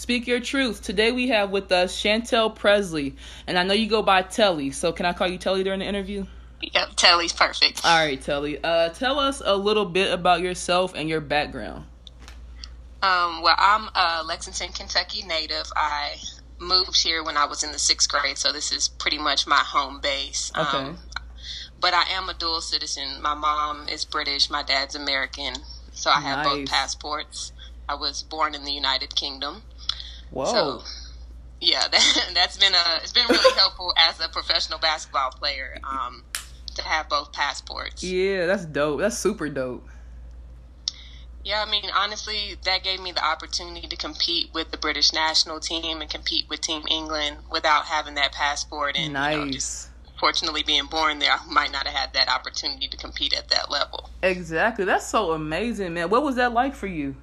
Speak your truth. Today we have with us Chantelle Pressley, and I know you go by Telley. So can I call you Telley during the interview? Yep, Telley's perfect. All right, Telley. Uh, tell us a little bit about yourself and your background. Um, well, I'm a Lexington, Kentucky native. I moved here when I was in the sixth grade, so this is pretty much my home base. Okay. Um, but I am a dual citizen. My mom is British, my dad's American, so I have Nice. both passports. I was born in the United Kingdom. Whoa. So, yeah, that, that's been a it's been really helpful as a professional basketball player um, to have both passports. yeah, that's dope. That's super dope. Yeah, I mean, honestly, that gave me the opportunity to compete with the British national team and compete with Team England without having that passport. And you know, just Nice. fortunately, being born there, I might not have had that opportunity to compete at that level. Exactly. That's so amazing, man. What was that like for you?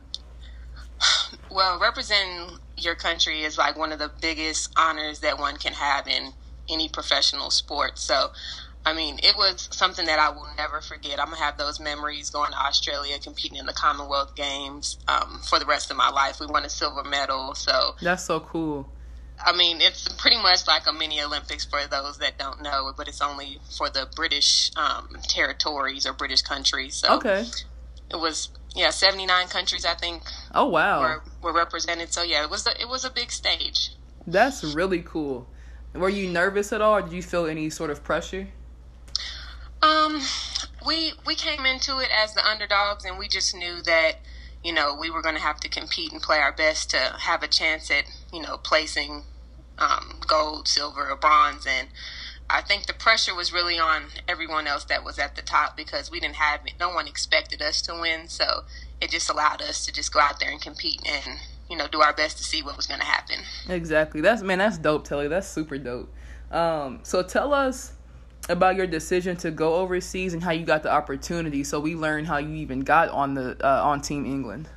Well, representing your country is like one of the biggest honors that one can have in any professional sport. So, I mean, it was something that I will never forget. I'm gonna have those memories going to Australia, competing in the Commonwealth Games um, for the rest of my life. We won a silver medal, so That's so cool. I mean, it's pretty much like a mini Olympics for those that don't know, but it's only for the British um, territories or British countries. So Okay. it was, yeah, 79 countries, I think, Oh wow. were, were represented. So yeah, it was a, it was a big stage. That's really cool. Were you nervous at all? Did you feel any sort of pressure? Um, we we came into it as the underdogs, and we just knew that you know we were going to have to compete and play our best to have a chance at you know placing um, gold, silver, or bronze. And I think the pressure was really on everyone else that was at the top because we didn't have no one expected us to win, so it just allowed us to just go out there and compete and you know do our best to see what was going to happen. Exactly. That's man, that's dope, Telley. That's super dope. Um, so tell us about your decision to go overseas and how you got the opportunity. So we learned how you even got on the uh, on Team England.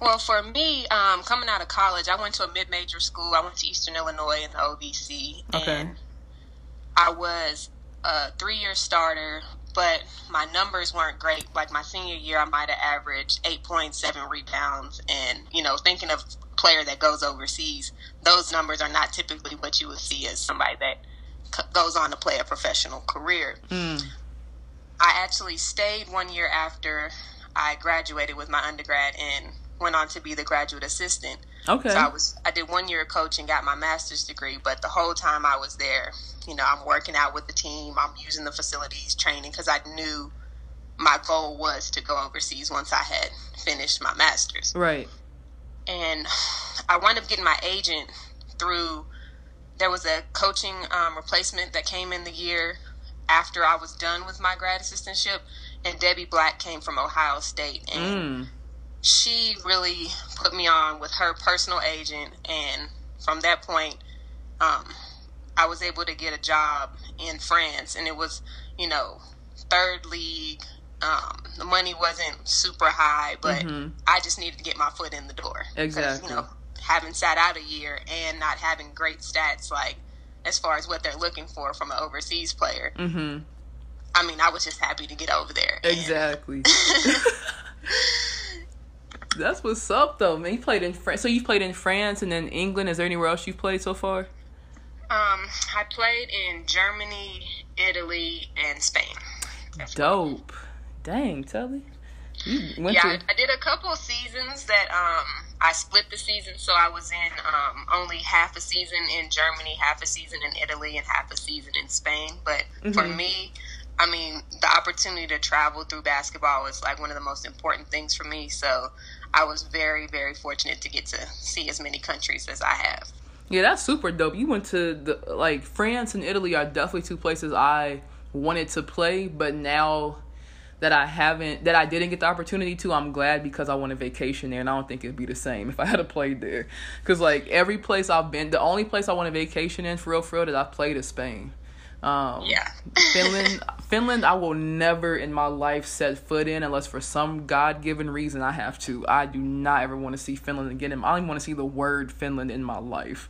Well, for me, um, coming out of college, I went to a mid-major school. I went to Eastern Illinois in the OVC, Okay. and I was a three-year starter, but my numbers weren't great. Like my senior year, I might have averaged eight point seven rebounds, and you know, thinking of a player that goes overseas, those numbers are not typically what you would see as somebody that c- goes on to play a professional career. Mm. I actually stayed one year after I graduated with my undergrad and went on to be the graduate assistant. Okay. So I was I did one year of coaching, got my master's degree, but the whole time I was there, you know, I'm working out with the team, I'm using the facilities, training because I knew my goal was to go overseas once I had finished my master's. Right. And I wound up getting my agent through there was a coaching um, replacement that came in the year after I was done with my grad assistantship, and Debbie Black came from Ohio State, and Mm. She really put me on with her personal agent, and from that point, um, I was able to get a job in France, and it was, you know, third league. Um, the money wasn't super high, but Mhm. I just needed to get my foot in the door. Exactly. You know, having sat out a year and not having great stats, like as far as what they're looking for from an overseas player. Mhm. I mean, I was just happy to get over there. Exactly. That's what's up, though, man. You played in France, so you played in France and then England. Is there anywhere else you've played so far? Um, I played in Germany, Italy, and Spain. Dope. Dang. You went Yeah, to. I, I did a couple seasons that um I split the season, so I was in um only half a season in Germany, half a season in Italy, and half a season in Spain. But for Mhm. me, I mean, the opportunity to travel through basketball was like one of the most important things for me. So I was very, very fortunate to get to see as many countries as I have. Yeah, that's super dope. You went to the like France and Italy are definitely two places I wanted to play, but now that I haven't that I didn't get the opportunity to, I'm glad because I want a vacation there and I don't think it'd be the same if I had played there. Cuz like every place I've been, the only place I want a vacation in for real for real that I've played is Spain. Um Yeah. Finland Finland I will never in my life set foot in unless for some God given reason I have to. I do not ever want to see Finland again. I don't even want to see the word Finland in my life.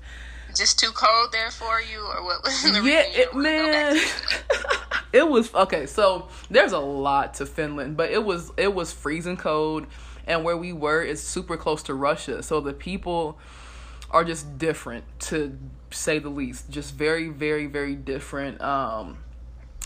Just too cold there for you, or what was the yeah, reason you it, didn't wanna go back man. it was okay. So there's a lot to Finland, but it was it was freezing cold, and where we were is super close to Russia. So the people are just different to say the least. Just very, very, very different. Um,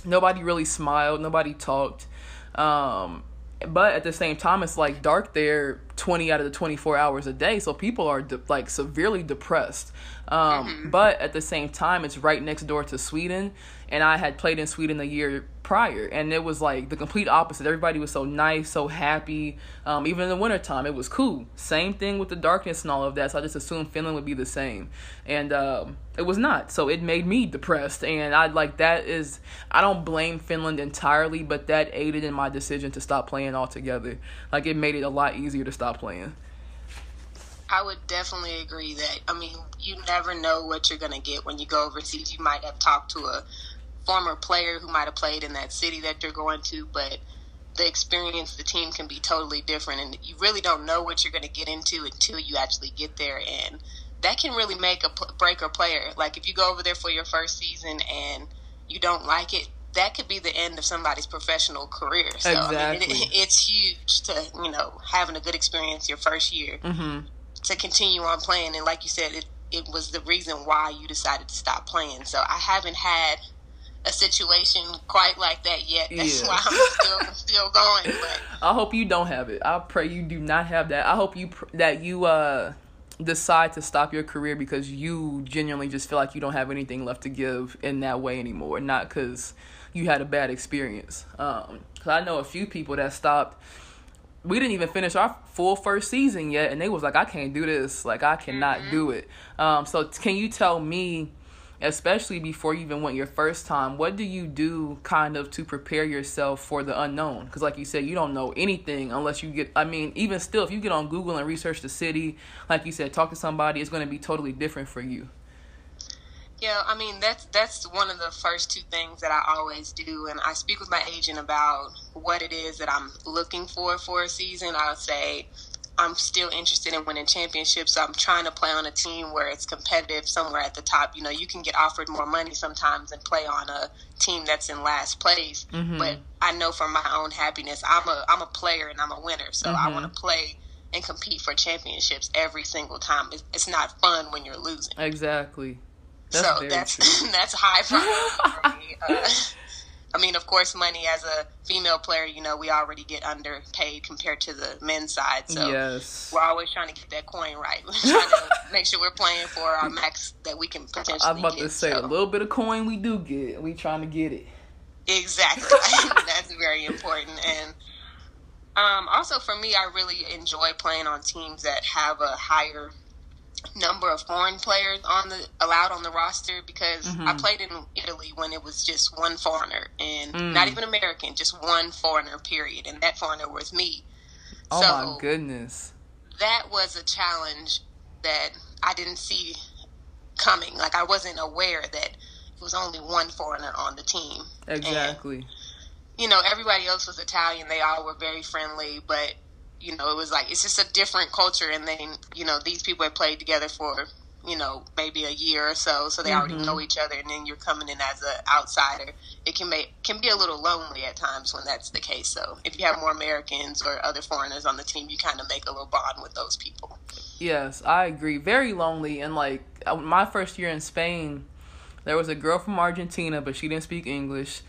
nobody really smiled. Nobody talked. Um, but at the same time, it's like dark there 20 out of the 24 hours a day. So people are de- like severely depressed. Um, mm-hmm. But at the same time, it's right next door to Sweden. And I had played in Sweden a year prior and it was like the complete opposite everybody was so nice so happy um, even in the wintertime it was cool same thing with the darkness and all of that so i just assumed finland would be the same and um, it was not so it made me depressed and i like that is i don't blame finland entirely but that aided in my decision to stop playing altogether like it made it a lot easier to stop playing I would definitely agree that I mean you never know what you're gonna get when you go overseas. You might have talked to a former player who might have played in that city that you're going to, but the experience, the team can be totally different, and you really don't know what you're going to get into until you actually get there, and that can really make a break or player. Like if you go over there for your first season and you don't like it, that could be the end of somebody's professional career. So exactly. I mean, it, it's huge to you know having a good experience your first year mm-hmm. to continue on playing, and like you said, it it was the reason why you decided to stop playing. So I haven't had a situation quite like that yet. That's yeah. why I'm still still going. But I hope you don't have it. I pray you do not have that. I hope you pr- that you uh decide to stop your career because you genuinely just feel like you don't have anything left to give in that way anymore, not because you had a bad experience. Um, cause I know a few people that stopped. We didn't even finish our full first season yet, and they was like, "I can't do this. Like, I cannot mm-hmm. do it." Um, so can you tell me? especially before you even went your first time what do you do kind of to prepare yourself for the unknown because like you said you don't know anything unless you get i mean even still if you get on google and research the city like you said talk to somebody it's going to be totally different for you yeah i mean that's that's one of the first two things that i always do and i speak with my agent about what it is that i'm looking for for a season i'll say I'm still interested in winning championships. So I'm trying to play on a team where it's competitive somewhere at the top. You know, you can get offered more money sometimes and play on a team that's in last place. Mm-hmm. But I know for my own happiness, I'm a I'm a player and I'm a winner. So mm-hmm. I want to play and compete for championships every single time. It's, it's not fun when you're losing. Exactly. That's so that's that's high for me. Uh, I mean, of course, money as a female player, you know, we already get underpaid compared to the men's side. So yes. we're always trying to get that coin right. We're trying to make sure we're playing for our max that we can potentially. I was about get, to say so. a little bit of coin we do get. We trying to get it. Exactly. That's very important. And um, also for me, I really enjoy playing on teams that have a higher number of foreign players on the allowed on the roster because mm-hmm. I played in Italy when it was just one foreigner and mm. not even American, just one foreigner. Period, and that foreigner was me. Oh so my goodness! That was a challenge that I didn't see coming. Like I wasn't aware that it was only one foreigner on the team. Exactly. And, you know, everybody else was Italian. They all were very friendly, but you know, it was like it's just a different culture, and then you know these people have played together for you know maybe a year or so, so they mm-hmm. already know each other, and then you're coming in as an outsider. It can make can be a little lonely at times when that's the case. So if you have more Americans or other foreigners on the team, you kind of make a little bond with those people. Yes, I agree. Very lonely, and like uh, my first year in Spain, there was a girl from Argentina, but she didn't speak English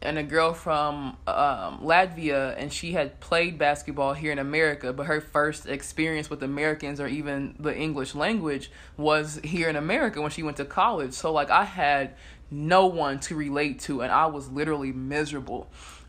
and a girl from um, Latvia, and she had played basketball here in America, but her first experience with Americans or even the English language was here in America when she went to college. So, like, I had no one to relate to, and I was literally miserable.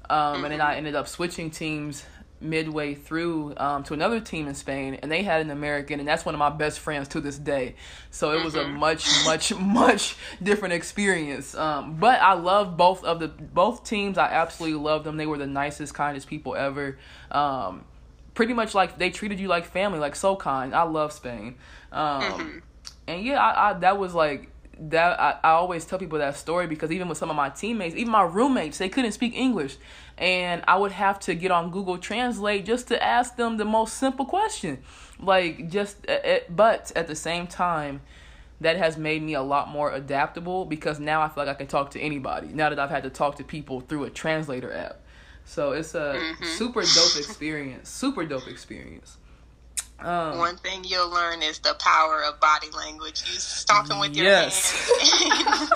Um, and then I ended up switching teams midway through um, to another team in Spain, and they had an American, and that's one of my best friends to this day. So it was a mm-hmm. much, much, much different experience. Um, but I love both of the both teams. I absolutely love them. They were the nicest, kindest people ever. Um, pretty much like they treated you like family, like so kind. I love Spain. Um, mm-hmm. And yeah, I, I that was like that I, I always tell people that story because even with some of my teammates, even my roommates, they couldn't speak English. And I would have to get on Google Translate just to ask them the most simple question. Like, just, uh, uh, but at the same time, that has made me a lot more adaptable because now I feel like I can talk to anybody now that I've had to talk to people through a translator app. So it's a mm-hmm. super dope experience. super dope experience. Um, One thing you'll learn is the power of body language. You talking with your yes. hands.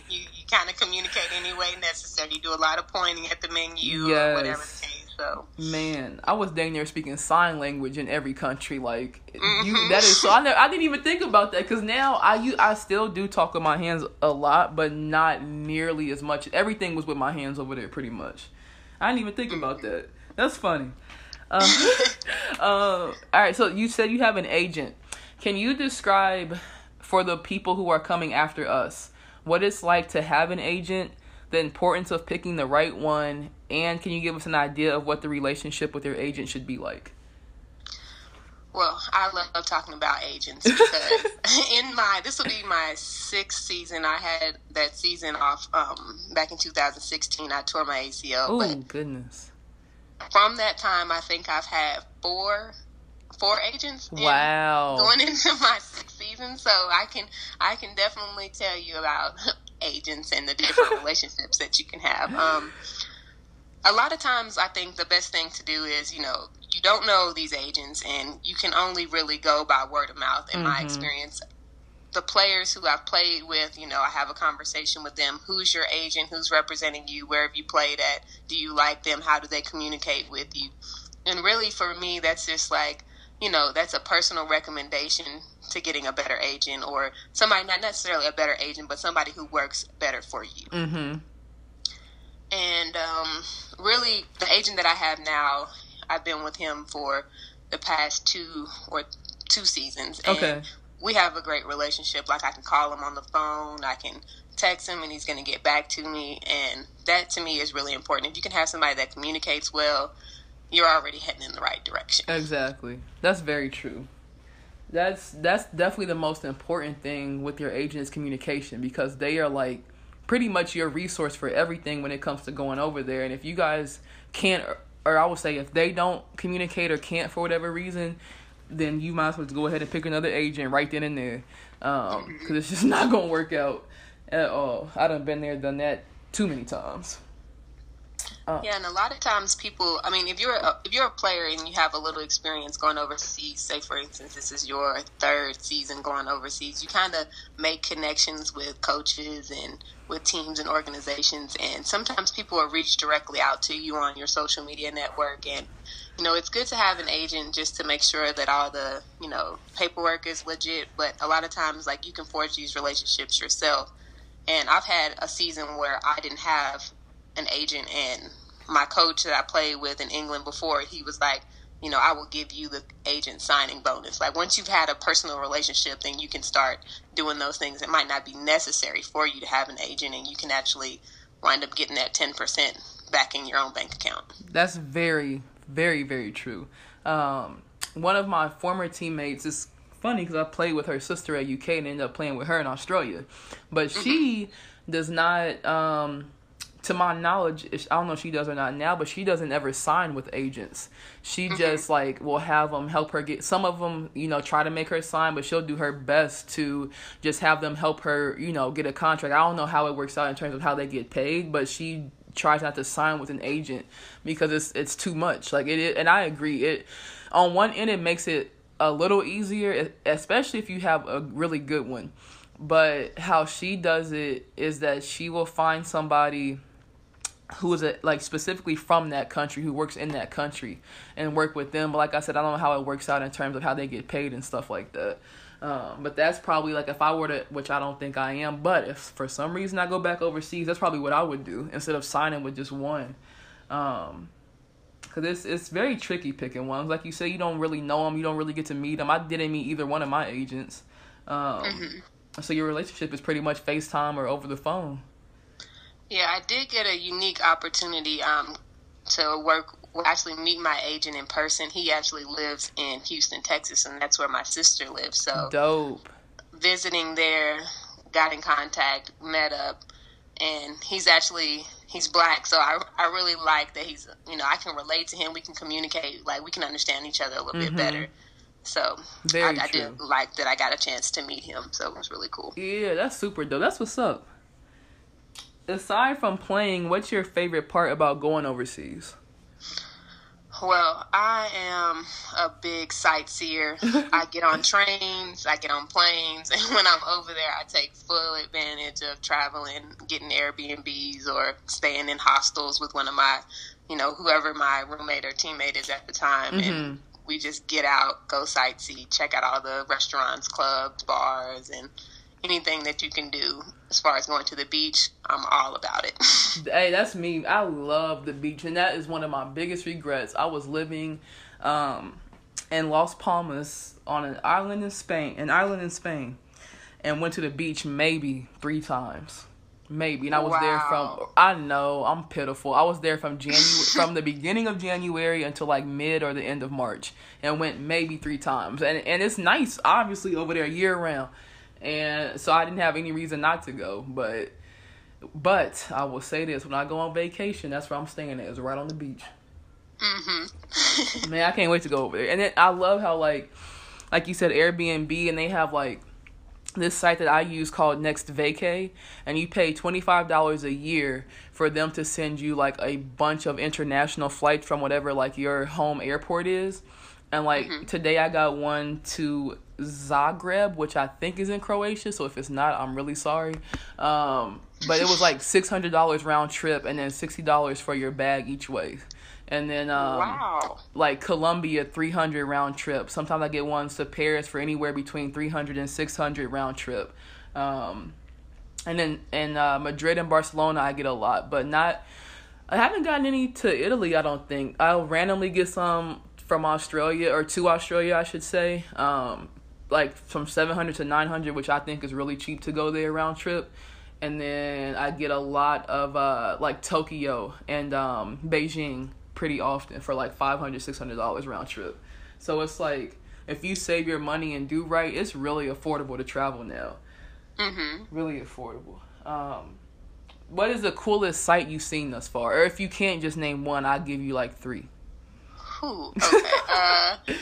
you you kind of communicate any way necessary. You do a lot of pointing at the menu yes. or whatever the case. So man, I was dang near speaking sign language in every country. Like mm-hmm. you, that is so. I, never, I didn't even think about that because now I you I still do talk with my hands a lot, but not nearly as much. Everything was with my hands over there, pretty much. I didn't even think about mm-hmm. that. That's funny. Um, uh, all right, so you said you have an agent. Can you describe for the people who are coming after us what it's like to have an agent, the importance of picking the right one, and can you give us an idea of what the relationship with your agent should be like? Well, I love talking about agents because in my this will be my sixth season. I had that season off um, back in 2016. I tore my ACL. Oh goodness! From that time, I think I've had four four agents. Wow! In, going into my sixth season, so I can I can definitely tell you about agents and the different relationships that you can have. Um, a lot of times, I think the best thing to do is you know you don't know these agents and you can only really go by word of mouth in mm-hmm. my experience the players who I've played with, you know, I have a conversation with them. Who's your agent? Who's representing you? Where have you played at? Do you like them? How do they communicate with you? And really, for me, that's just like, you know, that's a personal recommendation to getting a better agent or somebody, not necessarily a better agent, but somebody who works better for you. Mm-hmm. And um, really, the agent that I have now, I've been with him for the past two or two seasons. And okay. We have a great relationship. Like I can call him on the phone, I can text him, and he's going to get back to me. And that to me is really important. If you can have somebody that communicates well, you're already heading in the right direction. Exactly. That's very true. That's that's definitely the most important thing with your agent is communication because they are like pretty much your resource for everything when it comes to going over there. And if you guys can't or I would say if they don't communicate or can't for whatever reason, then you might as well go ahead and pick another agent right then and there, because um, it's just not gonna work out at all. I done been there, done that too many times. Uh, yeah, and a lot of times people, I mean, if you're a, if you're a player and you have a little experience going overseas, say for instance, this is your third season going overseas, you kind of make connections with coaches and with teams and organizations, and sometimes people will reach directly out to you on your social media network, and you know, it's good to have an agent just to make sure that all the you know paperwork is legit. But a lot of times, like you can forge these relationships yourself. And I've had a season where I didn't have an agent and my coach that I played with in England before, he was like, you know, I will give you the agent signing bonus. Like once you've had a personal relationship, then you can start doing those things. It might not be necessary for you to have an agent, and you can actually wind up getting that ten percent back in your own bank account. That's very, very, very true. Um, one of my former teammates is funny because I played with her sister at UK and ended up playing with her in Australia, but she mm-hmm. does not. Um, to my knowledge, I don't know if she does or not now, but she doesn't ever sign with agents. She mm-hmm. just like will have them help her get some of them, you know, try to make her sign, but she'll do her best to just have them help her, you know, get a contract. I don't know how it works out in terms of how they get paid, but she tries not to sign with an agent because it's it's too much. Like it, and I agree. It on one end it makes it a little easier, especially if you have a really good one. But how she does it is that she will find somebody who is a, like specifically from that country who works in that country and work with them but like i said i don't know how it works out in terms of how they get paid and stuff like that um, but that's probably like if i were to which i don't think i am but if for some reason i go back overseas that's probably what i would do instead of signing with just one. Um, because it's it's very tricky picking ones. Like you say you don't really know them you don't really get to meet them i didn't meet either one of my agents. Um, mm-hmm. so your relationship is pretty much facetime or over the phone. Yeah, I did get a unique opportunity um, to work, actually meet my agent in person. He actually lives in Houston, Texas, and that's where my sister lives. So dope. Visiting there, got in contact, met up, and he's actually he's black. So I I really like that he's you know I can relate to him. We can communicate, like we can understand each other a little mm-hmm. bit better. So Very I, I did like that I got a chance to meet him. So it was really cool. Yeah, that's super dope. That's what's up. aside from playing, what's your favorite part about going overseas? Well, I am a big sightseer. I get on trains, I get on planes, and when I'm over there, I take full advantage of traveling, getting Airbnbs or staying in hostels with one of my, you know, whoever my roommate or teammate is at the time. Mm-hmm. And we just get out, go sightsee, check out all the restaurants, clubs, bars, and anything that you can do as far as going to the beach, I'm all about it. hey, that's me. I love the beach, and that is one of my biggest regrets. I was living um, in Las Palmas on an island in Spain, an island in Spain, and went to the beach maybe three times. Maybe, and I was wow. there from. I know I'm pitiful. I was there from January, from the beginning of January until like mid or the end of March, and went maybe three times. And and it's nice, obviously, over there year round and so I didn't have any reason not to go. But but I will say this: when I go on vacation, that's where I'm staying at. Is right on the beach. Mm-hmm. Man, I can't wait to go over there. And then I love how like like you said Airbnb, and they have like this site that I use called Next Vacay, and you pay twenty five dollars a year for them to send you like a bunch of international flights from whatever like your home airport is. And like mm-hmm. today, I got one to Zagreb, which I think is in Croatia. So if it's not, I'm really sorry. Um, but it was like six hundred dollars round trip, and then sixty dollars for your bag each way. And then um, wow. like Colombia, three hundred round trip. Sometimes I get ones to Paris for anywhere between 300 and 600 round trip. Um, and then in uh, Madrid and Barcelona, I get a lot, but not. I haven't gotten any to Italy. I don't think I'll randomly get some from Australia or to Australia, I should say. Um, like from 700 to 900, which I think is really cheap to go there round trip. And then I get a lot of uh, like Tokyo and um, Beijing pretty often for like 500 $600 round trip. So it's like if you save your money and do right, it's really affordable to travel now. Mm-hmm. Really affordable. Um, what is the coolest sight you've seen thus far? Or if you can't just name one, I'll give you like three. Who? Okay. uh,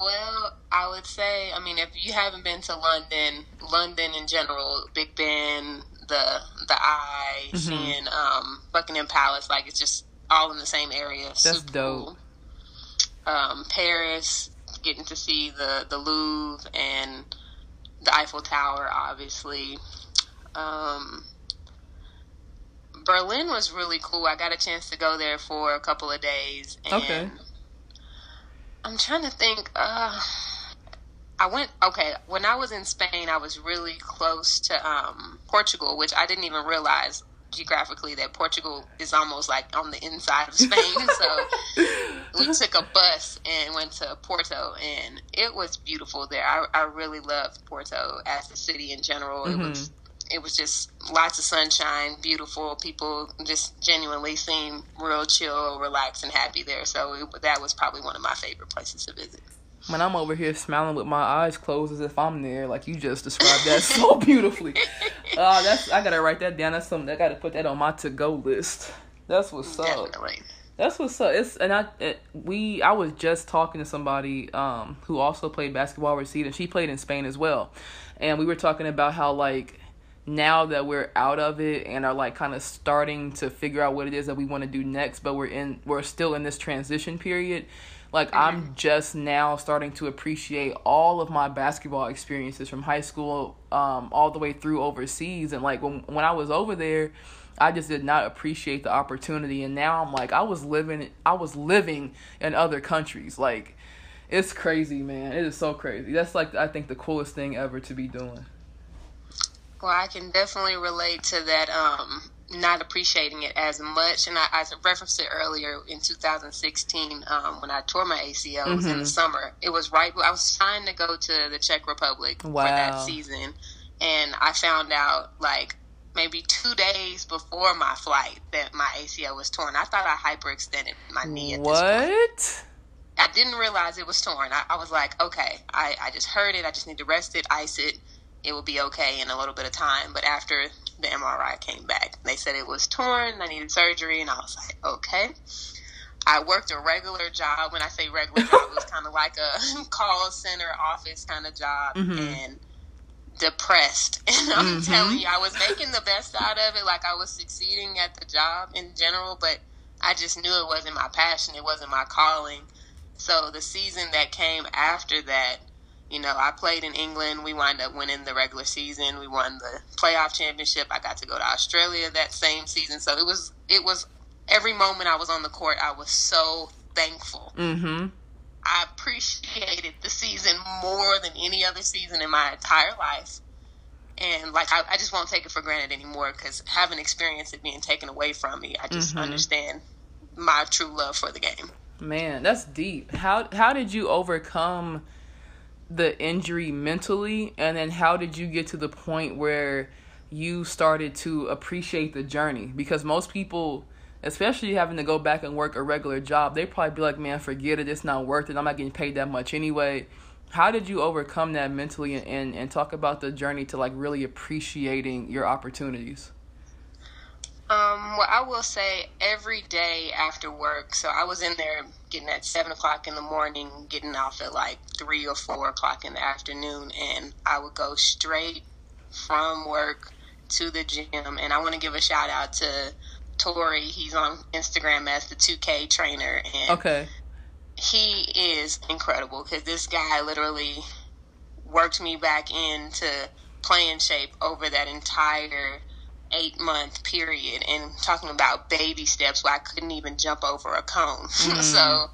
well, I would say, I mean, if you haven't been to London, London in general, Big Ben, the the Eye, mm-hmm. seeing um, Buckingham Palace, like it's just all in the same area. That's Super dope. Cool. Um, Paris, getting to see the the Louvre and the Eiffel Tower, obviously. Um, Berlin was really cool. I got a chance to go there for a couple of days. And okay. I'm trying to think. Uh, I went okay when I was in Spain. I was really close to um, Portugal, which I didn't even realize geographically that Portugal is almost like on the inside of Spain. so we took a bus and went to Porto, and it was beautiful there. I, I really loved Porto as a city in general. Mm-hmm. It was it was just lots of sunshine, beautiful people, just genuinely seem real chill, relaxed, and happy there. So it, that was probably one of my favorite places to visit. When I'm over here smiling with my eyes closed as if I'm there, like you just described that so beautifully. Uh, that's I gotta write that down. That's something I gotta put that on my to go list. That's what's up. That's what's up. It's and I it, we I was just talking to somebody um who also played basketball overseas and she played in Spain as well, and we were talking about how like now that we're out of it and are like kind of starting to figure out what it is that we want to do next but we're in we're still in this transition period like mm-hmm. i'm just now starting to appreciate all of my basketball experiences from high school um, all the way through overseas and like when, when i was over there i just did not appreciate the opportunity and now i'm like i was living i was living in other countries like it's crazy man. It is so crazy. That's like i think the coolest thing ever to be doing well, I can definitely relate to that. Um, not appreciating it as much, and I, I referenced it earlier in 2016 um, when I tore my ACL. It was mm-hmm. in the mm-hmm. summer. It was right. I was trying to go to the Czech Republic wow. for that season, and I found out like maybe two days before my flight that my ACL was torn. I thought I hyperextended my knee at what? this point. I didn't realize it was torn. I, I was like, okay, I, I just heard it. I just need to rest it, ice it, it would be okay in a little bit of time. But after the MRI came back, they said it was torn. I needed surgery, and I was like, okay. I worked a regular job. When I say regular job, it was kind of like a call center office kind of job, mm-hmm. and depressed. And I'm mm-hmm. telling you, I was making the best out of it. Like I was succeeding at the job in general, but I just knew it wasn't my passion. It wasn't my calling. So the season that came after that, you know, I played in England. We wind up winning the regular season. We won the playoff championship. I got to go to Australia that same season. So it was it was every moment I was on the court, I was so thankful. Mm-hmm. I appreciated the season more than any other season in my entire life. And like, I, I just won't take it for granted anymore because having experienced it being taken away from me, I just mm-hmm. understand my true love for the game. Man, that's deep. How how did you overcome the injury mentally, and then how did you get to the point where you started to appreciate the journey? Because most people especially having to go back and work a regular job, they probably be like, man, forget it, it's not worth it. I'm not getting paid that much anyway. How did you overcome that mentally and, and, talk about the journey to like really appreciating your opportunities? Um, well, I will say every day after work. So I was in there getting at seven o'clock in the morning, getting off at like three or four o'clock in the afternoon, and I would go straight from work to the gym. And I want to give a shout out to Tori. He's on Instagram as the 2K trainer, and okay, he is incredible because this guy literally worked me back into playing shape over that entire eight month period and talking about baby steps where I couldn't even jump over a cone. Mm. so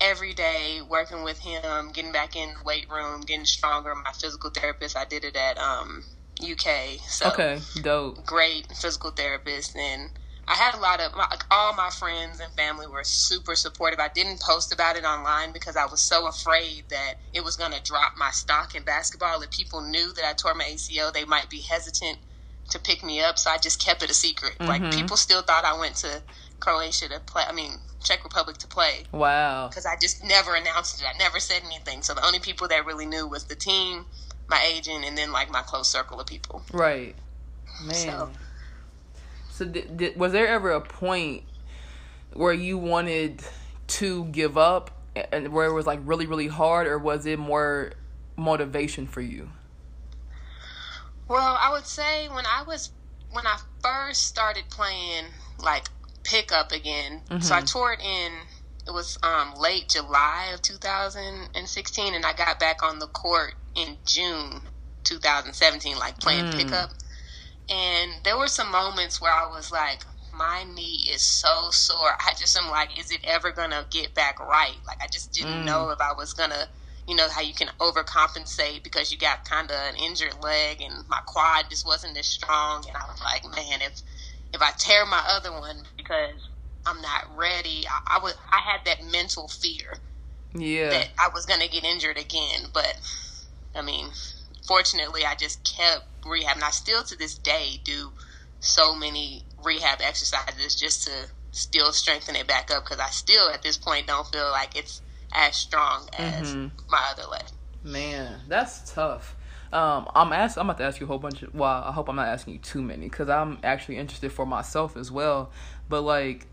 every day working with him, getting back in the weight room, getting stronger. My physical therapist, I did it at um, UK. So okay, dope. Great physical therapist and I had a lot of like all my friends and family were super supportive. I didn't post about it online because I was so afraid that it was going to drop my stock in basketball. If people knew that I tore my ACL, they might be hesitant to pick me up. So I just kept it a secret. Mm-hmm. Like people still thought I went to Croatia to play. I mean Czech Republic to play. Wow. Because I just never announced it. I never said anything. So the only people that really knew was the team, my agent, and then like my close circle of people. Right. Man. So, so, did, did, was there ever a point where you wanted to give up, and where it was like really, really hard, or was it more motivation for you? Well, I would say when I was when I first started playing like pickup again, mm-hmm. so I mm-hmm. toured in it was um, late July of 2016, and I got back on the court in June 2017, like playing mm. pickup. And there were some moments where I was like, my knee is so sore. I just am like, is it ever gonna get back right? Like I just didn't mm. know if I was gonna, you know, how you can overcompensate because you got kind of an injured leg, and my quad just wasn't as strong. And I was like, man, if if I tear my other one because I'm not ready, I, I was I had that mental fear, yeah, that I was gonna get injured again. But I mean, fortunately, I just kept rehab, and I still to this day do so many rehab exercises just to still strengthen it back up because I still at this point don't feel like it's as strong as mm-hmm. my other leg. Man, that's tough. Um, I'm ask, I'm about to ask you a whole bunch of. Well, I hope I'm not asking you too many because I'm actually interested for myself as well. But like,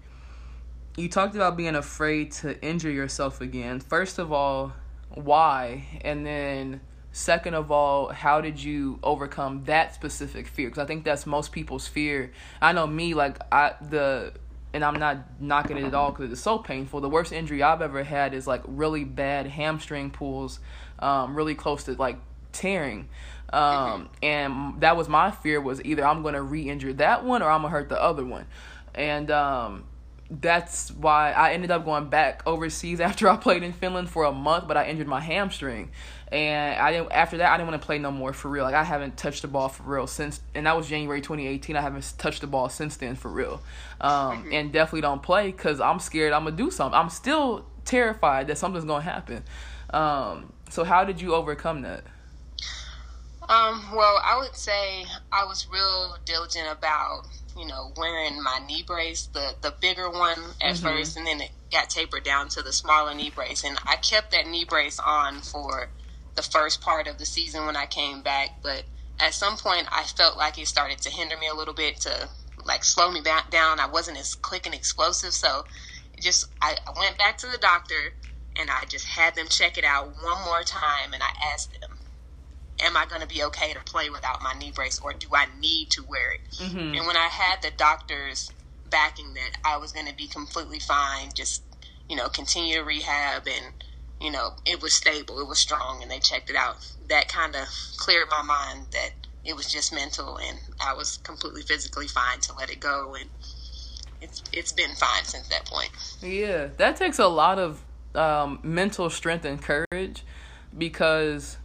you talked about being afraid to injure yourself again. First of all, why? And then Second of all, how did you overcome that specific fear? Because I think that's most people's fear. I know me, like I the, and I'm not knocking it at all because it's so painful. The worst injury I've ever had is like really bad hamstring pulls, um, really close to like tearing. Um, and that was my fear was either I'm gonna re-injure that one or I'm gonna hurt the other one, and um, that's why I ended up going back overseas after I played in Finland for a month, but I injured my hamstring and I didn't. After that, I didn't want to play no more for real. Like I haven't touched the ball for real since, and that was January 2018. I haven't touched the ball since then for real, um, mm-hmm. and definitely don't play because I'm scared I'm gonna do something. I'm still terrified that something's gonna happen. Um, so how did you overcome that? Um, well, I would say I was real diligent about you know wearing my knee brace, the the bigger one at mm-hmm. first, and then it got tapered down to the smaller knee brace, and I kept that knee brace on for the first part of the season when I came back, but at some point I felt like it started to hinder me a little bit to like slow me back down. I wasn't as quick and explosive, so just I, I went back to the doctor and I just had them check it out one more time, and I asked them, am I going to be okay to play without my knee brace or do I need to wear it? Mm-hmm. And when I had the doctors backing that I was going to be completely fine, just, you know, continue to rehab and, you know, it was stable, it was strong, and they checked it out. That kind of cleared my mind that it was just mental and I was completely physically fine to let it go. And it's, it's been fine since that point. Yeah, that takes a lot of um, mental strength and courage because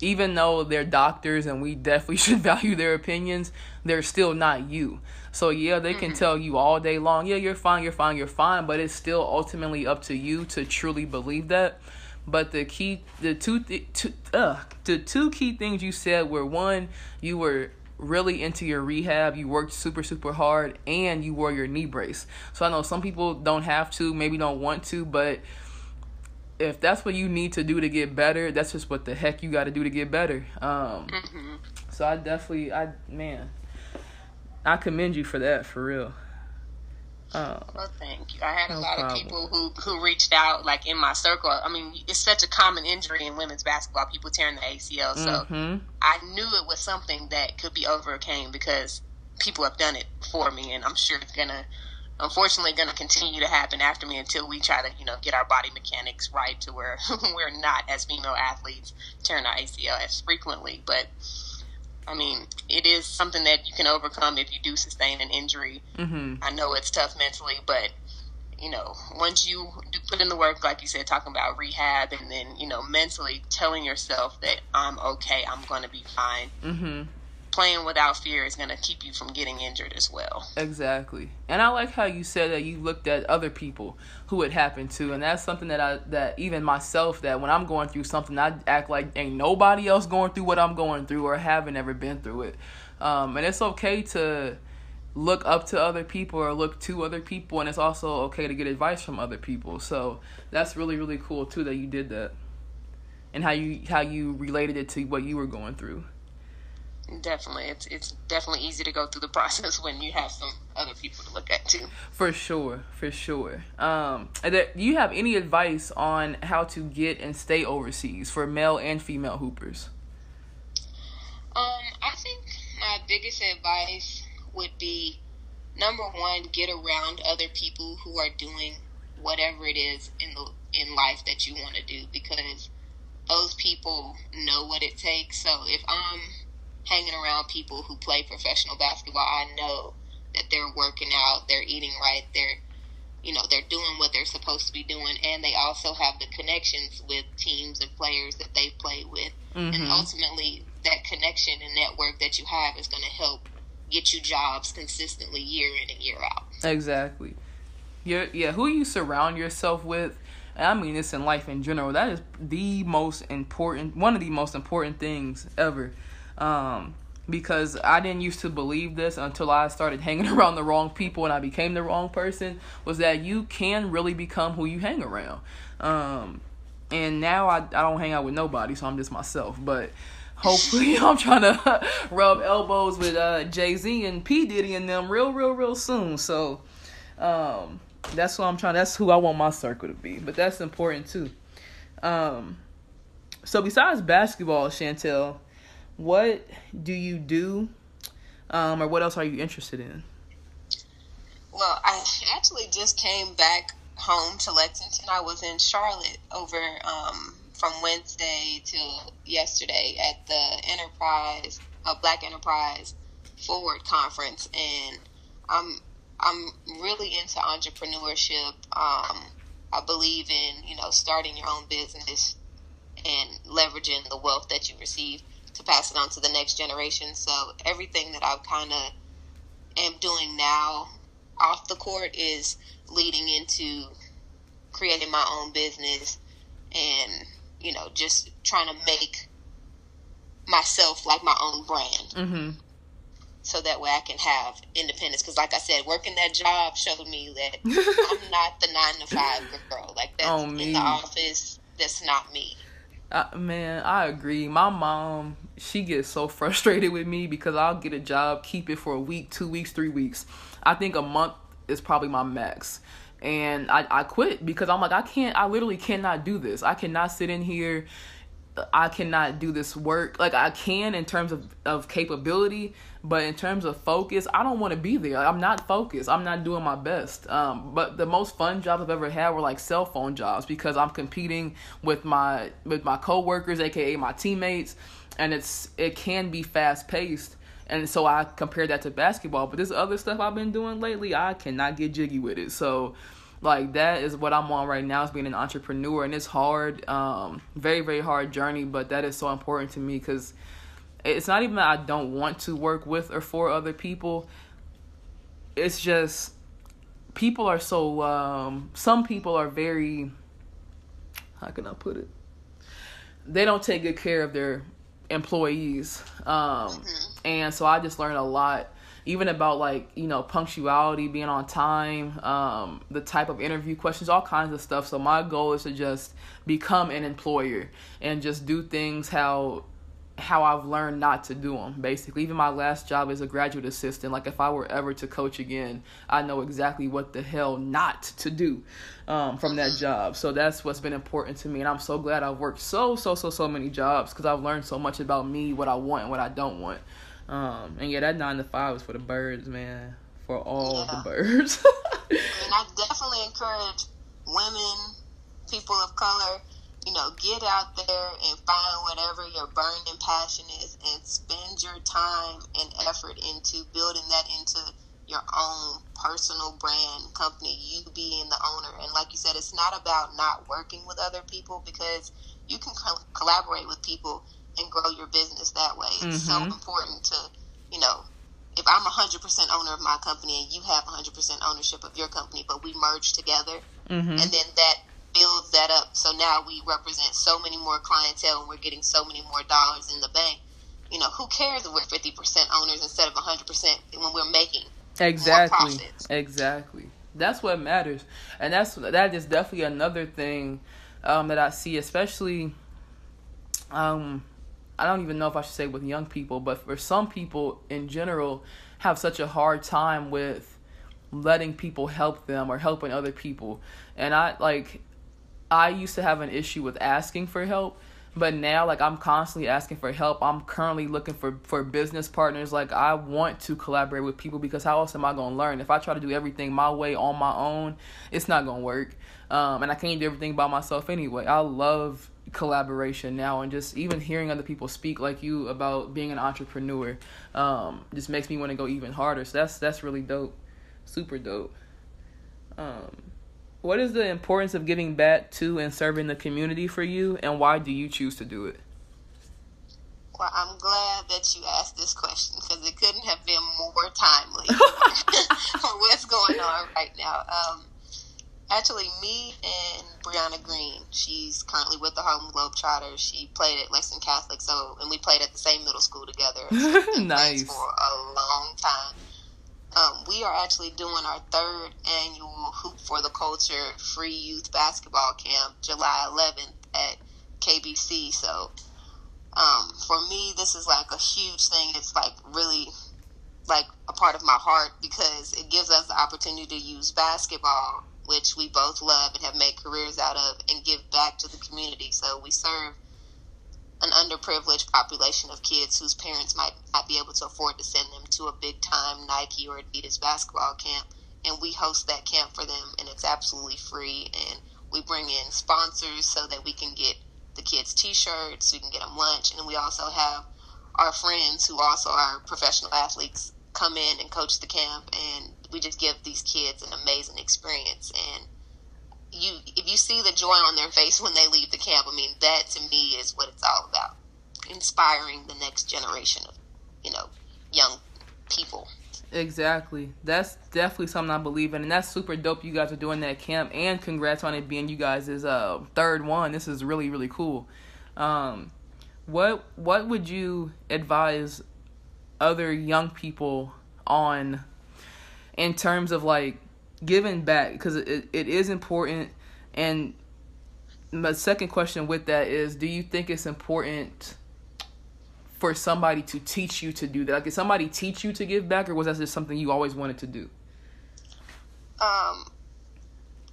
even though they're doctors and we definitely should value their opinions, they're still not you. So yeah, they can mm-hmm. tell you all day long, yeah, you're fine, you're fine, you're fine, but it's still ultimately up to you to truly believe that. But the key, the two, th- two uh, the two key things you said were one, you were really into your rehab, you worked super super hard, and you wore your knee brace. So I know some people don't have to, maybe don't want to, but if that's what you need to do to get better, that's just what the heck you got to do to get better. Um, mm-hmm. So I definitely, I man, I commend you for that for real. Uh, well, thank you. I had no a lot problem. of people who who reached out, like in my circle. I mean, it's such a common injury in women's basketball. People tearing the ACL, so mm-hmm. I knew it was something that could be overcame because people have done it for me, and I'm sure it's gonna unfortunately going to continue to happen after me until we try to, you know, get our body mechanics right to where we're not as female athletes tearing our ACL as frequently. But I mean, it is something that you can overcome if you do sustain an injury. Mm-hmm. I know it's tough mentally, but you know, once you do put in the work, like you said, talking about rehab, and then you know, mentally telling yourself that I'm okay, I'm going to be fine. Mm-hmm playing without fear is going to keep you from getting injured as well. Exactly. And I like how you said that you looked at other people who it happened to and that's something that I that even myself that when I'm going through something I act like ain't nobody else going through what I'm going through or haven't ever been through it. Um, and it's okay to look up to other people or look to other people and it's also okay to get advice from other people. So that's really really cool too that you did that. And how you how you related it to what you were going through. Definitely, it's it's definitely easy to go through the process when you have some other people to look at too. For sure, for sure. Um, do you have any advice on how to get and stay overseas for male and female hoopers? Um, I think my biggest advice would be number one, get around other people who are doing whatever it is in the in life that you want to do because those people know what it takes. So if I'm hanging around people who play professional basketball, I know that they're working out, they're eating right, they're you know, they're doing what they're supposed to be doing and they also have the connections with teams and players that they play with. Mm-hmm. And ultimately that connection and network that you have is going to help get you jobs consistently year in and year out. Exactly. you yeah, who you surround yourself with I mean this in life in general. That is the most important, one of the most important things ever. Um, because I didn't used to believe this until I started hanging around the wrong people and I became the wrong person was that you can really become who you hang around. Um, and now I, I don't hang out with nobody, so I'm just myself. But hopefully, I'm trying to rub elbows with uh, Jay Z and P Diddy and them real, real, real soon. So um, that's what I'm trying. That's who I want my circle to be. But that's important too. Um, so besides basketball, Chantelle what do you do, um, or what else are you interested in? Well, I actually just came back home to Lexington. I was in Charlotte over um, from Wednesday till yesterday at the Enterprise, uh, Black Enterprise Forward Conference, and I'm I'm really into entrepreneurship. Um, I believe in you know starting your own business and leveraging the wealth that you receive to pass it on to the next generation. So everything that I kind of am doing now off the court is leading into creating my own business and you know just trying to make myself like my own brand. Mm-hmm. So that way I can have independence. Because, like I said, working that job showed me that I'm not the nine to five girl. Like that's oh, in the office. That's not me. Man, I agree. My mom, she gets so frustrated with me because I'll get a job, keep it for a week, two weeks, three weeks. I think a month is probably my max. And I, I quit because I'm like, I can't, I literally cannot do this. I cannot sit in here I cannot do this work. Like I can in terms of, of capability, but in terms of focus, I don't want to be there. I'm not focused. I'm not doing my best. Um, but the most fun jobs I've ever had were like cell phone jobs because I'm competing with my with my coworkers, aka my teammates, and it's it can be fast paced. And so I compare that to basketball. But this other stuff I've been doing lately, I cannot get jiggy with it. So like that is what I'm on right now is being an entrepreneur. And it's hard um very very hard journey but that is so important to me cuz it's not even that I don't want to work with or for other people. It's just people are so um some people are very how can I put it? They don't take good care of their employees um mm-hmm. and so I just learned a lot even about like you know punctuality being on time um, the type of interview questions all kinds of stuff. So my goal is to just become an employer and just do things how how I've learned not to do them basically. Even my last job as a graduate assistant like if I were ever to coach again I know exactly what the hell not to do um, from that job. So that's what's been important to me and I'm so glad I've worked so so so so many jobs because I've learned so much about me what I want and what I don't want um, and yeah, that nine to five is for the birds, man. For all yeah. the birds. and I definitely encourage women, people of color, you know, get out there and find whatever your burning passion is and spend your time and effort into building that into your own personal brand company, you being the owner. And like you said, it's not about not working with other people because you can co- collaborate with people and grow your business that way. It's mm-hmm. so important to, you know, if I'm 100% owner of my company and you have 100% ownership of your company, but we merge together, mm-hmm. and then that builds that up. So now we represent so many more clientele and we're getting so many more dollars in the bank. You know, who cares if we're 50% owners instead of 100% when we're making exactly exactly that's what matters and that's that is definitely another thing um, that i see especially um, I don't even know if I should say with young people, but for some people in general, have such a hard time with letting people help them or helping other people. And I like, I used to have an issue with asking for help, but now like I'm constantly asking for help. I'm currently looking for for business partners. Like I want to collaborate with people because how else am I gonna learn? If I try to do everything my way on my own, it's not gonna work. Um, and I can't do everything by myself anyway. I love collaboration now and just even hearing other people speak like you about being an entrepreneur um, just makes me want to go even harder. So that's that's really dope. Super dope. Um, what is the importance of giving back to and serving the community for you and why do you choose to do it? Well i'm glad that you asked this question because it couldn't have been more timely for what's going on right now. Um, actually me and Brianna Green. She's currently with the Harlem Globetrotters. She played at Lexington Catholic, so and we played at the same middle school together. nice for a long time. Um, we are actually doing our third annual Hoop for the Culture free youth basketball camp July 11th at KBC. So um, for me, this is like a huge thing. It's like really like a part of my heart because it gives us the opportunity to use basketball which we both love and have made careers out of, and give back to the community. So we serve an underprivileged population of kids whose parents might not be able to afford to send them to a big time Nike or Adidas basketball camp. And we host that camp for them, and it's absolutely free. And we bring in sponsors so that we can get the kids t shirts, we can get them lunch, and we also have our friends who also are professional athletes come in and coach the camp and we just give these kids an amazing experience. And you if you see the joy on their face when they leave the camp i mean that to me is what it's all about. Inspiring the next generation of you know young people. Exactly. That's definitely something i believe in and that's super dope you guys are doing that camp and congrats on it being you guys' is uh third one. This is really really cool. Um what what would you advise other young people on in terms of like giving back because it, it is important and my second question with that is do you think it's important for somebody to teach you to do that like did somebody teach you to give back or was that just something you always wanted to do um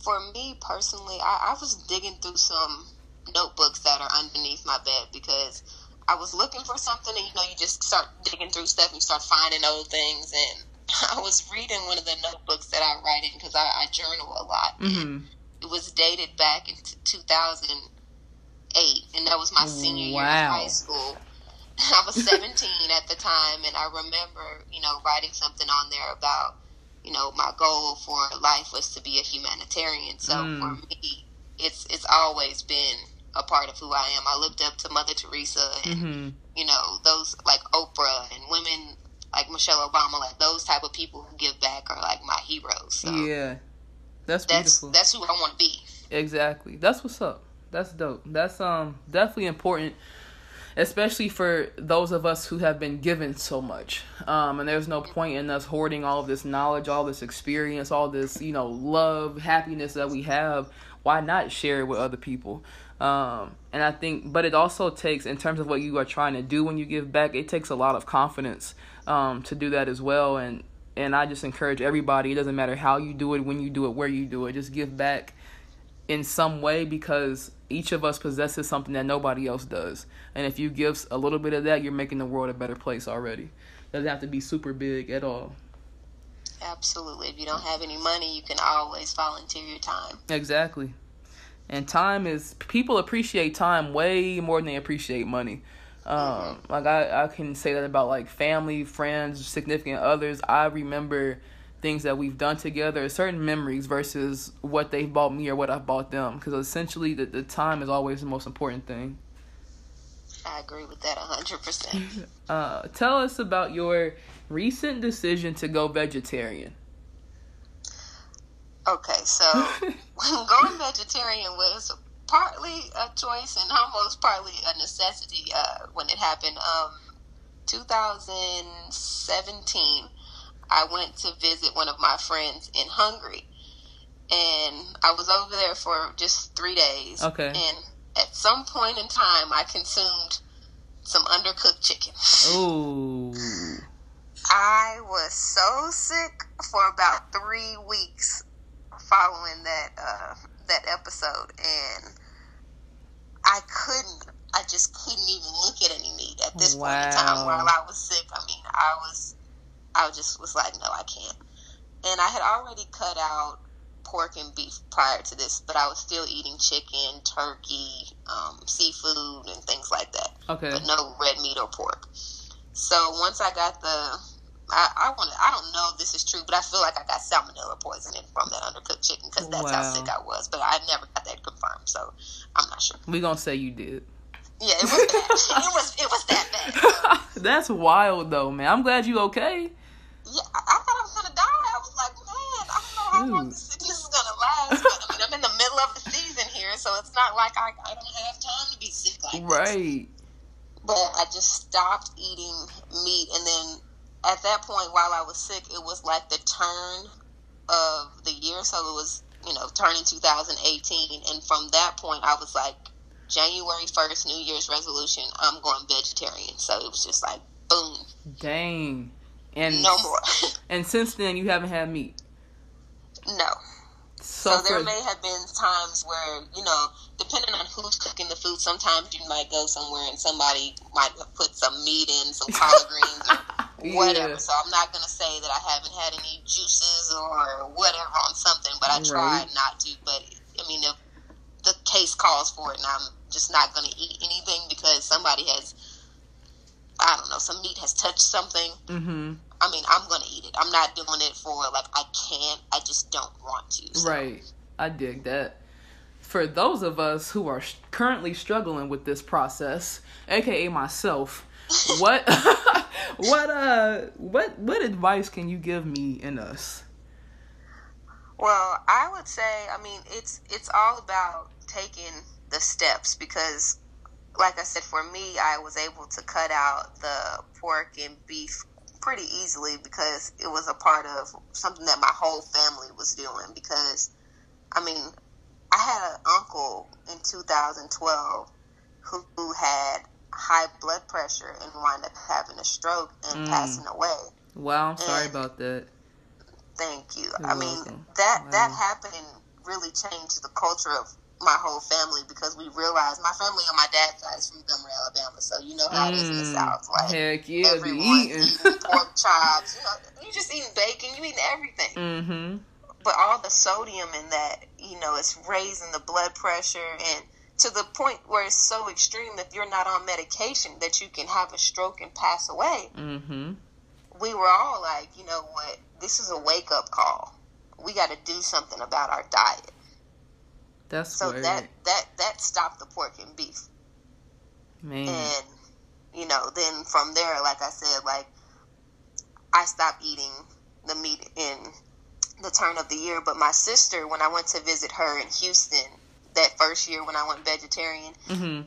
for me personally i, I was digging through some notebooks that are underneath my bed because I was looking for something, and you know, you just start digging through stuff and you start finding old things. And I was reading one of the notebooks that I write in because I, I, journal a lot. Mm-hmm. It was dated back in 2008, and that was my senior wow. year of high school. I was 17 at the time, and I remember, you know, writing something on there about, you know, my goal for life was to be a humanitarian. So mm. for me, it's it's always been a part of who I am. I looked up to Mother Teresa and mm-hmm. you know those like Oprah and women like Michelle Obama, like those type of people who give back are like my heroes. So yeah, that's that's beautiful. that's who I want to be. Exactly. That's what's up. That's dope. That's um definitely important especially for those of us who have been given so much. Um, and there's no point in us hoarding all this knowledge, all this experience, all this, you know, love, happiness that we have. Why not share it with other people? Um, and I think, but it also takes, in terms of what you are trying to do when you give back, it takes a lot of confidence um, to do that as well. And and I just encourage everybody. It doesn't matter how you do it, when you do it, where you do it. Just give back in some way because each of us possesses something that nobody else does. And if you give a little bit of that, you're making the world a better place already. Doesn't have to be super big at all. Absolutely. If you don't have any money, you can always volunteer your time. Exactly. And time is people appreciate time way more than they appreciate money. Um, like I, I can say that about like family, friends, significant others. I remember things that we've done together, certain memories versus what they've bought me or what I've bought them. Because essentially, the, the time is always the most important thing. I agree with that 100%. uh, tell us about your recent decision to go vegetarian. Okay, so going vegetarian was partly a choice and almost partly a necessity uh, when it happened. Um, 2017, I went to visit one of my friends in Hungary. And I was over there for just three days. Okay. And at some point in time, I consumed some undercooked chicken. Ooh. I was so sick for about three weeks following that uh, that episode, and I couldn't. I just couldn't even look at any meat at this wow. point in time while I was sick. I mean, I was I just was like, no, I can't. And I had already cut out pork and beef prior to this, but I was still eating chicken, turkey, um, seafood, and things like that. Okay. But no red meat or pork. So once I got the, I, I want I don't know if this is true, but I feel like I got salmonella poisoning from that undercooked chicken because that's wow. how sick I was. But I never got that confirmed, so I'm not sure. We gonna say you did. Yeah, it was bad. it was it was that bad. that's wild though, man. I'm glad you okay yeah, I, I thought I was gonna die. I was like, man, I don't know how long this sickness is gonna last. But I mean, I'm in the middle of the season here, so it's not like I, I don't have time to be sick like right. This. But I just stopped eating meat, and then at that point, while I was sick, it was like the turn of the year. So it was, you know, turning 2018, and from that point, I was like, January 1st, New Year's resolution, I'm going vegetarian. So it was just like, boom. Dang. And no more. and since then, you haven't had meat. No. So, so there may have been times where you know, depending on who's cooking the food, sometimes you might go somewhere and somebody might have put some meat in, some collard greens or whatever. Yeah. So I'm not gonna say that I haven't had any juices or whatever on something, but I right. not to. But I mean, if the case calls for it, and I'm just not gonna eat anything because somebody has I don't know, some meat has touched something. Mm-hmm. I mean, I'm gonna eat it. I'm not doing it for like I can't. I just don't want to. So. Right. I dig that. For those of us who are currently struggling with this process, aka myself, what, what, uh, what, what advice can you give me and us? Well, I would say, I mean, it's it's all about taking the steps because like I said, for me, I was able to cut out the pork and beef pretty easily because it was a part of something that my whole family was doing. Because, I mean, I had an uncle in 2012 who, who had high blood pressure and wound up having a stroke and mm. passing away. Wow, I'm sorry and about that. Thank you. You're I mean, welcome. that wow. that happened really changed the culture of my whole family because we realized my family on my dad's side is from Montgomery, Alabama, so you know how it is in the Mm, South. Like Heck yeah, everyone eating. eating pork chops, you know, you just eating bacon, you eating everything. mm-hmm. But all the sodium in that, you know, it's raising the blood pressure and to the point where it's so extreme that you're not on medication that you can have a stroke and pass away. Mm-hmm. We were all like, you know what, this is a wake up call. We got to do something about our diet. That's So word. that that that stopped the pork and beef. Man. And you know, then from there, like I said, like I stopped eating the meat in the turn of the year. But my sister, when I went to visit her in Houston that first year when I went vegetarian, Mm-hmm.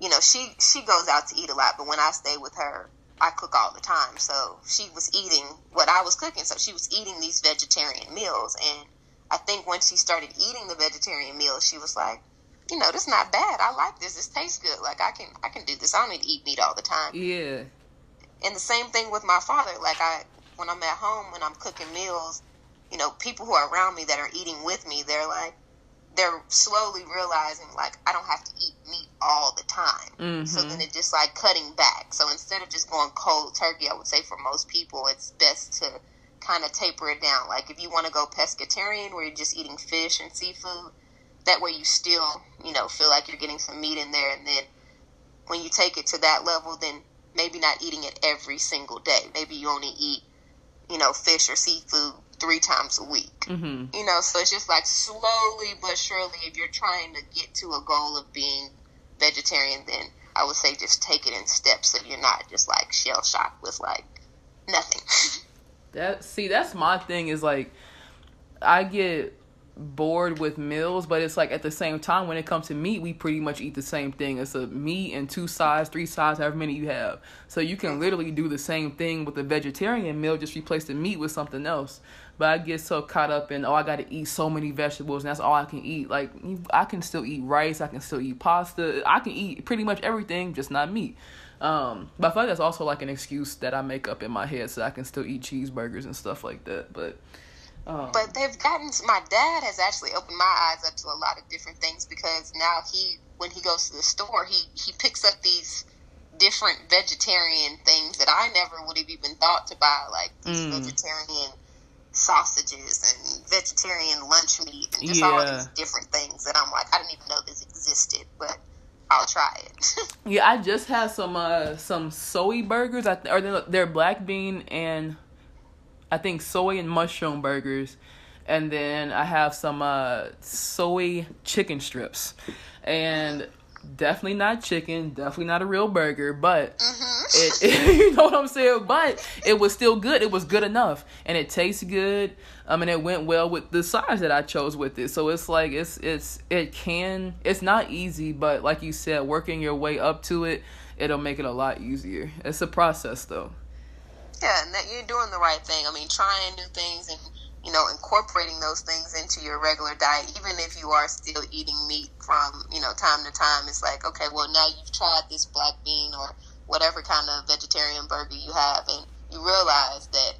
you know, she she goes out to eat a lot. But when I stay with her, I cook all the time. So she was eating what I was cooking. So she was eating these vegetarian meals, and I think once she started eating the vegetarian meals, she was like. You know, this is not bad. I like this. This tastes good. Like I can, I can do this. I don't need to eat meat all the time. Yeah. And the same thing with my father. Like I, when I'm at home, when I'm cooking meals, you know, people who are around me that are eating with me, they're like, they're slowly realizing like I don't have to eat meat all the time. So Mhm. then it's just like cutting back. So instead of just going cold turkey, I would say for most people, it's best to kind of taper it down. Like if you want to go pescatarian, where you're just eating fish and seafood, that way you still, you know, feel like you're getting some meat in there. And then when you take it to that level, then maybe not eating it every single day. Maybe you only eat, you know, fish or seafood three times a week. Mm-hmm. You know, so it's just like slowly but surely, if you're trying to get to a goal of being vegetarian, then I would say just take it in steps so you're not just like shell shocked with like nothing. That see, that's my thing. Is like, I get bored with meals, but it's like at the same time when it comes to meat, we pretty much eat the same thing. It's a meat and two sides, three sides, however many you have. So you can literally do the same thing with a vegetarian meal, just replace the meat with something else. But I get so caught up in oh I got to eat so many vegetables and that's all I can eat. Like I can still eat rice, I can still eat pasta, I can eat pretty much everything, just not meat. Um, but I feel like that's also like an excuse that I make up in my head so I can still eat cheeseburgers and stuff like that. But um, But they've gotten. My dad has actually opened my eyes up to a lot of different things because now he, when he goes to the store, he he picks up these different vegetarian things that I never would have even thought to buy, like these Mm. vegetarian sausages and vegetarian lunch meat and just all Yeah. these different things that I'm like, I didn't even know this existed, but I'll try it. yeah, I just had some uh some soy burgers. I th- or they're, they're black bean and I think soy and mushroom burgers, and then I have some uh soy chicken strips, and definitely not chicken, definitely not a real burger, but hmm it, you know what I'm saying? But it was still good. It was good enough, and it tastes good. Um, mean, it went well with the size that I chose with it. So it's like it's it's it can it's not easy, but like you said, working your way up to it, it'll make it a lot easier. It's a process though. Yeah, and that you're doing the right thing. I mean, trying new things and you know incorporating those things into your regular diet, even if you are still eating meat from you know time to time. It's like okay, well now you've tried this black bean or whatever kind of vegetarian burger you have, and you realize that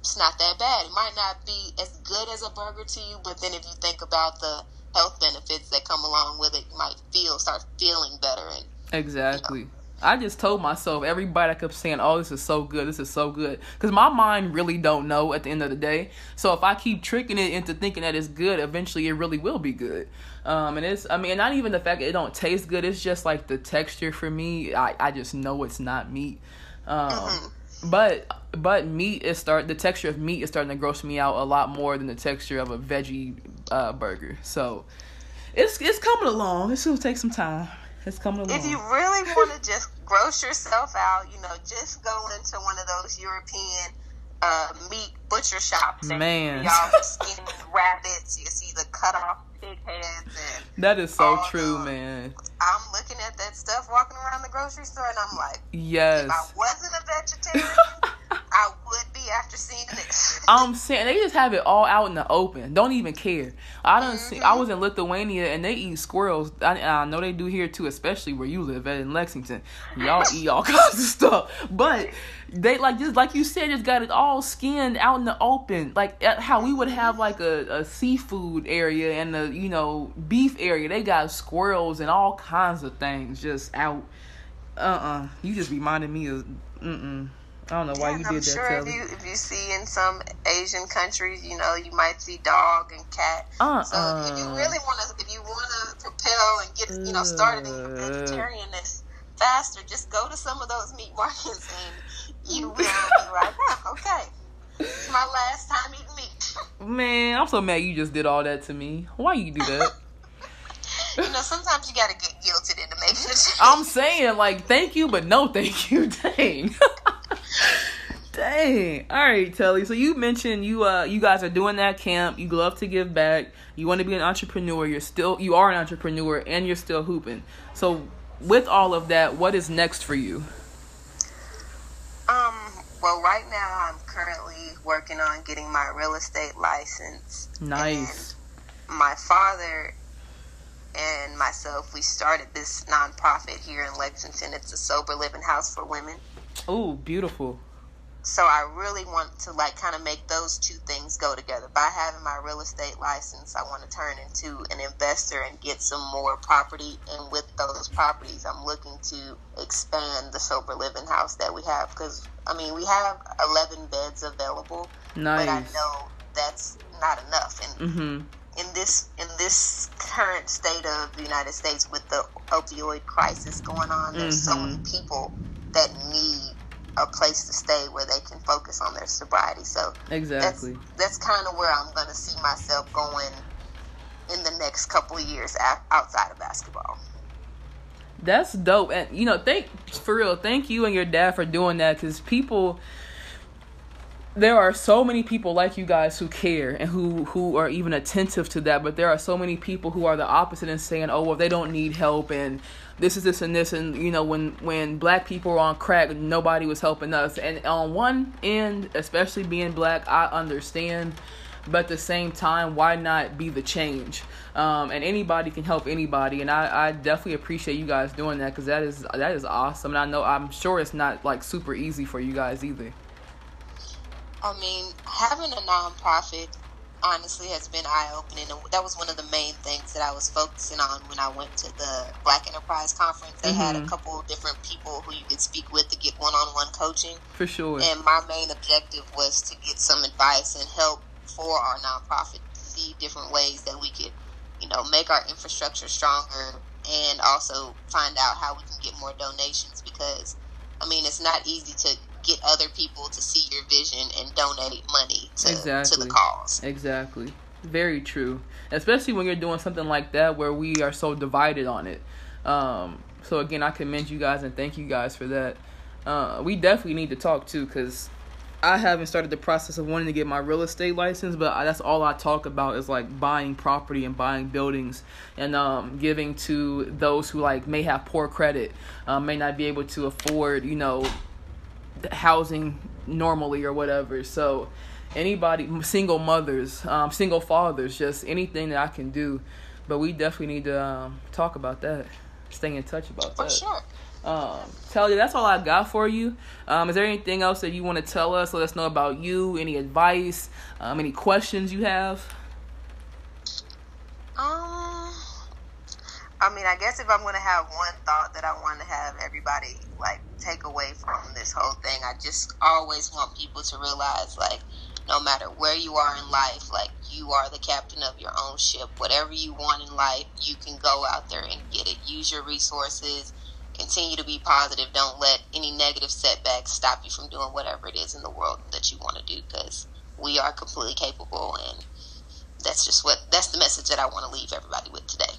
it's not that bad. It might not be as good as a burger to you, but then if you think about the health benefits that come along with it, you might feel start feeling better and Exactly. I just told myself everybody I kept saying, "Oh, this is so good. This is so good," because my mind really don't know at the end of the day. So if I keep tricking it into thinking that it's good, eventually it really will be good. Um, and it's, I mean, not even the fact that it don't taste good. It's just like the texture for me. I, I just know it's not meat. Um, but but meat is start the texture of meat is starting to gross me out a lot more than the texture of a veggie uh, burger. So it's it's coming along. It's gonna take some time. It's coming along. If you really want to just gross yourself out, you know, just go into one of those European uh, meat butcher shops. Man. y'all skinned rabbits. You see the cut off heads. And That is so true, the- man. I'm looking at that stuff walking around the grocery store, and I'm like, Yes. if I wasn't a vegetarian, I would be after seeing it. I'm saying they just have it all out in the open. Don't even care. I don't mm-hmm. see. I was in Lithuania and they eat squirrels. I, I, know they do here too, especially where you live at in Lexington. Y'all eat all kinds of stuff, but they like just like you said, just got it all skinned out in the open. Like how we would have like a, a seafood area and a you know beef area. They got squirrels and all kinds of things just out. Uh uh-uh. uh You just reminded me of. Mm. I don't know why yeah, you did I'm that. Sure, if you if you see in some Asian countries, you know, you might see dog and cat. Uh-uh. So if you really want to, if you want to propel and get you know started in your vegetarianness faster, just go to some of those meat markets and you will be right back. Okay, it's my last time eating. Man, I'm so mad you just did all that to me. Why you do that? you know, sometimes you gotta get guilted into making a change. I'm saying, like, thank you, but no thank you. Dang. Dang. All right, Telley. So you mentioned you uh you guys are doing that camp. You love to give back. You want to be an entrepreneur. You're still you are an entrepreneur and you're still hooping. So with all of that, what is next for you? Um, well, right now I'm currently working on getting my real estate license. Nice. my father and myself, we started this nonprofit here in Lexington. It's a sober living house for women. Oh, beautiful. So I really want to like kind of make those two things go together. By having my real estate license, I want to turn into an investor and get some more property. And with those properties, I'm looking to expand the sober living house that we have because I mean we have 11 beds available, nice. but I know that's not enough. And mm-hmm. in this in this current state of the United States with the opioid crisis going on, there's mm-hmm. so many people that need a place to stay where they can focus on their sobriety. So exactly, that's, that's kind of where I'm going to see myself going in the next couple of years outside of basketball. That's dope, and you know, thank for real. Thank you and your dad for doing that because people there are so many people like you guys who care and who who are even attentive to that but there are so many people who are the opposite and saying oh well they don't need help and this is this and this and you know when when black people were on crack nobody was helping us. And on one end especially being black i understand but at the same time why not be the change? Um, and anybody can help anybody and I, I definitely appreciate you guys doing that because that is that is awesome and i know i'm sure it's not like super easy for you guys either. I mean, having a nonprofit honestly has been eye opening. And that was one of the main things that I was focusing on when I went to the Black Enterprise Conference. They mm-hmm. had a mm-hmm. couple different people who you could speak with to get one on one coaching. For sure. And my main objective was to get some advice and help for our nonprofit to see different ways that we could, you know, make our infrastructure stronger and also find out how we can get more donations because I mean it's not easy to get other people to see your vision and donate money to, exactly. to the cause. Exactly. Very true. Especially when you're doing something like that where we are so divided on it. Um, so again, I commend you guys and thank you guys for that. Uh, we definitely need to talk too because I haven't started the process of wanting to get my real estate license, but that's all I talk about is like buying property and buying buildings and um, giving to those who like may have poor credit, um, may not be able to afford, you know, housing normally or whatever. So anybody, single mothers, um, single fathers, just anything that I can do. But we definitely need to um, talk about that. Stay in touch about that. For sure. Um, tell you that's all I got for you. Um, is there anything else that you want to tell us? Let us know about you. Any advice? Um, any questions you have? Um, I mean, I guess if I'm going to have one thought that I want to have everybody like take away from this whole thing. I just always want people to realize like no matter where you are in life, like you are the captain of your own ship. Whatever you want in life, you can go out there and get it. Use your resources. Continue to be positive. Don't let any negative setbacks stop you from doing whatever it is in the world that you want to do because we are completely capable and that's just what that's the message that I want to leave everybody with today.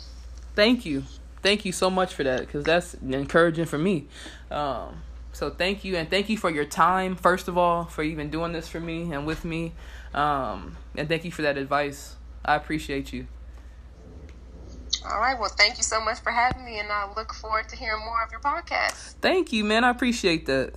Thank you thank you so much for that because that's encouraging for me. Um, so thank you and thank you for your time first of all for even doing this for me and with me, um, and thank you for that advice. I appreciate you. All right. Well, thank you so much for having me, and I look forward to hearing more of your podcast. Thank you, man. I appreciate that.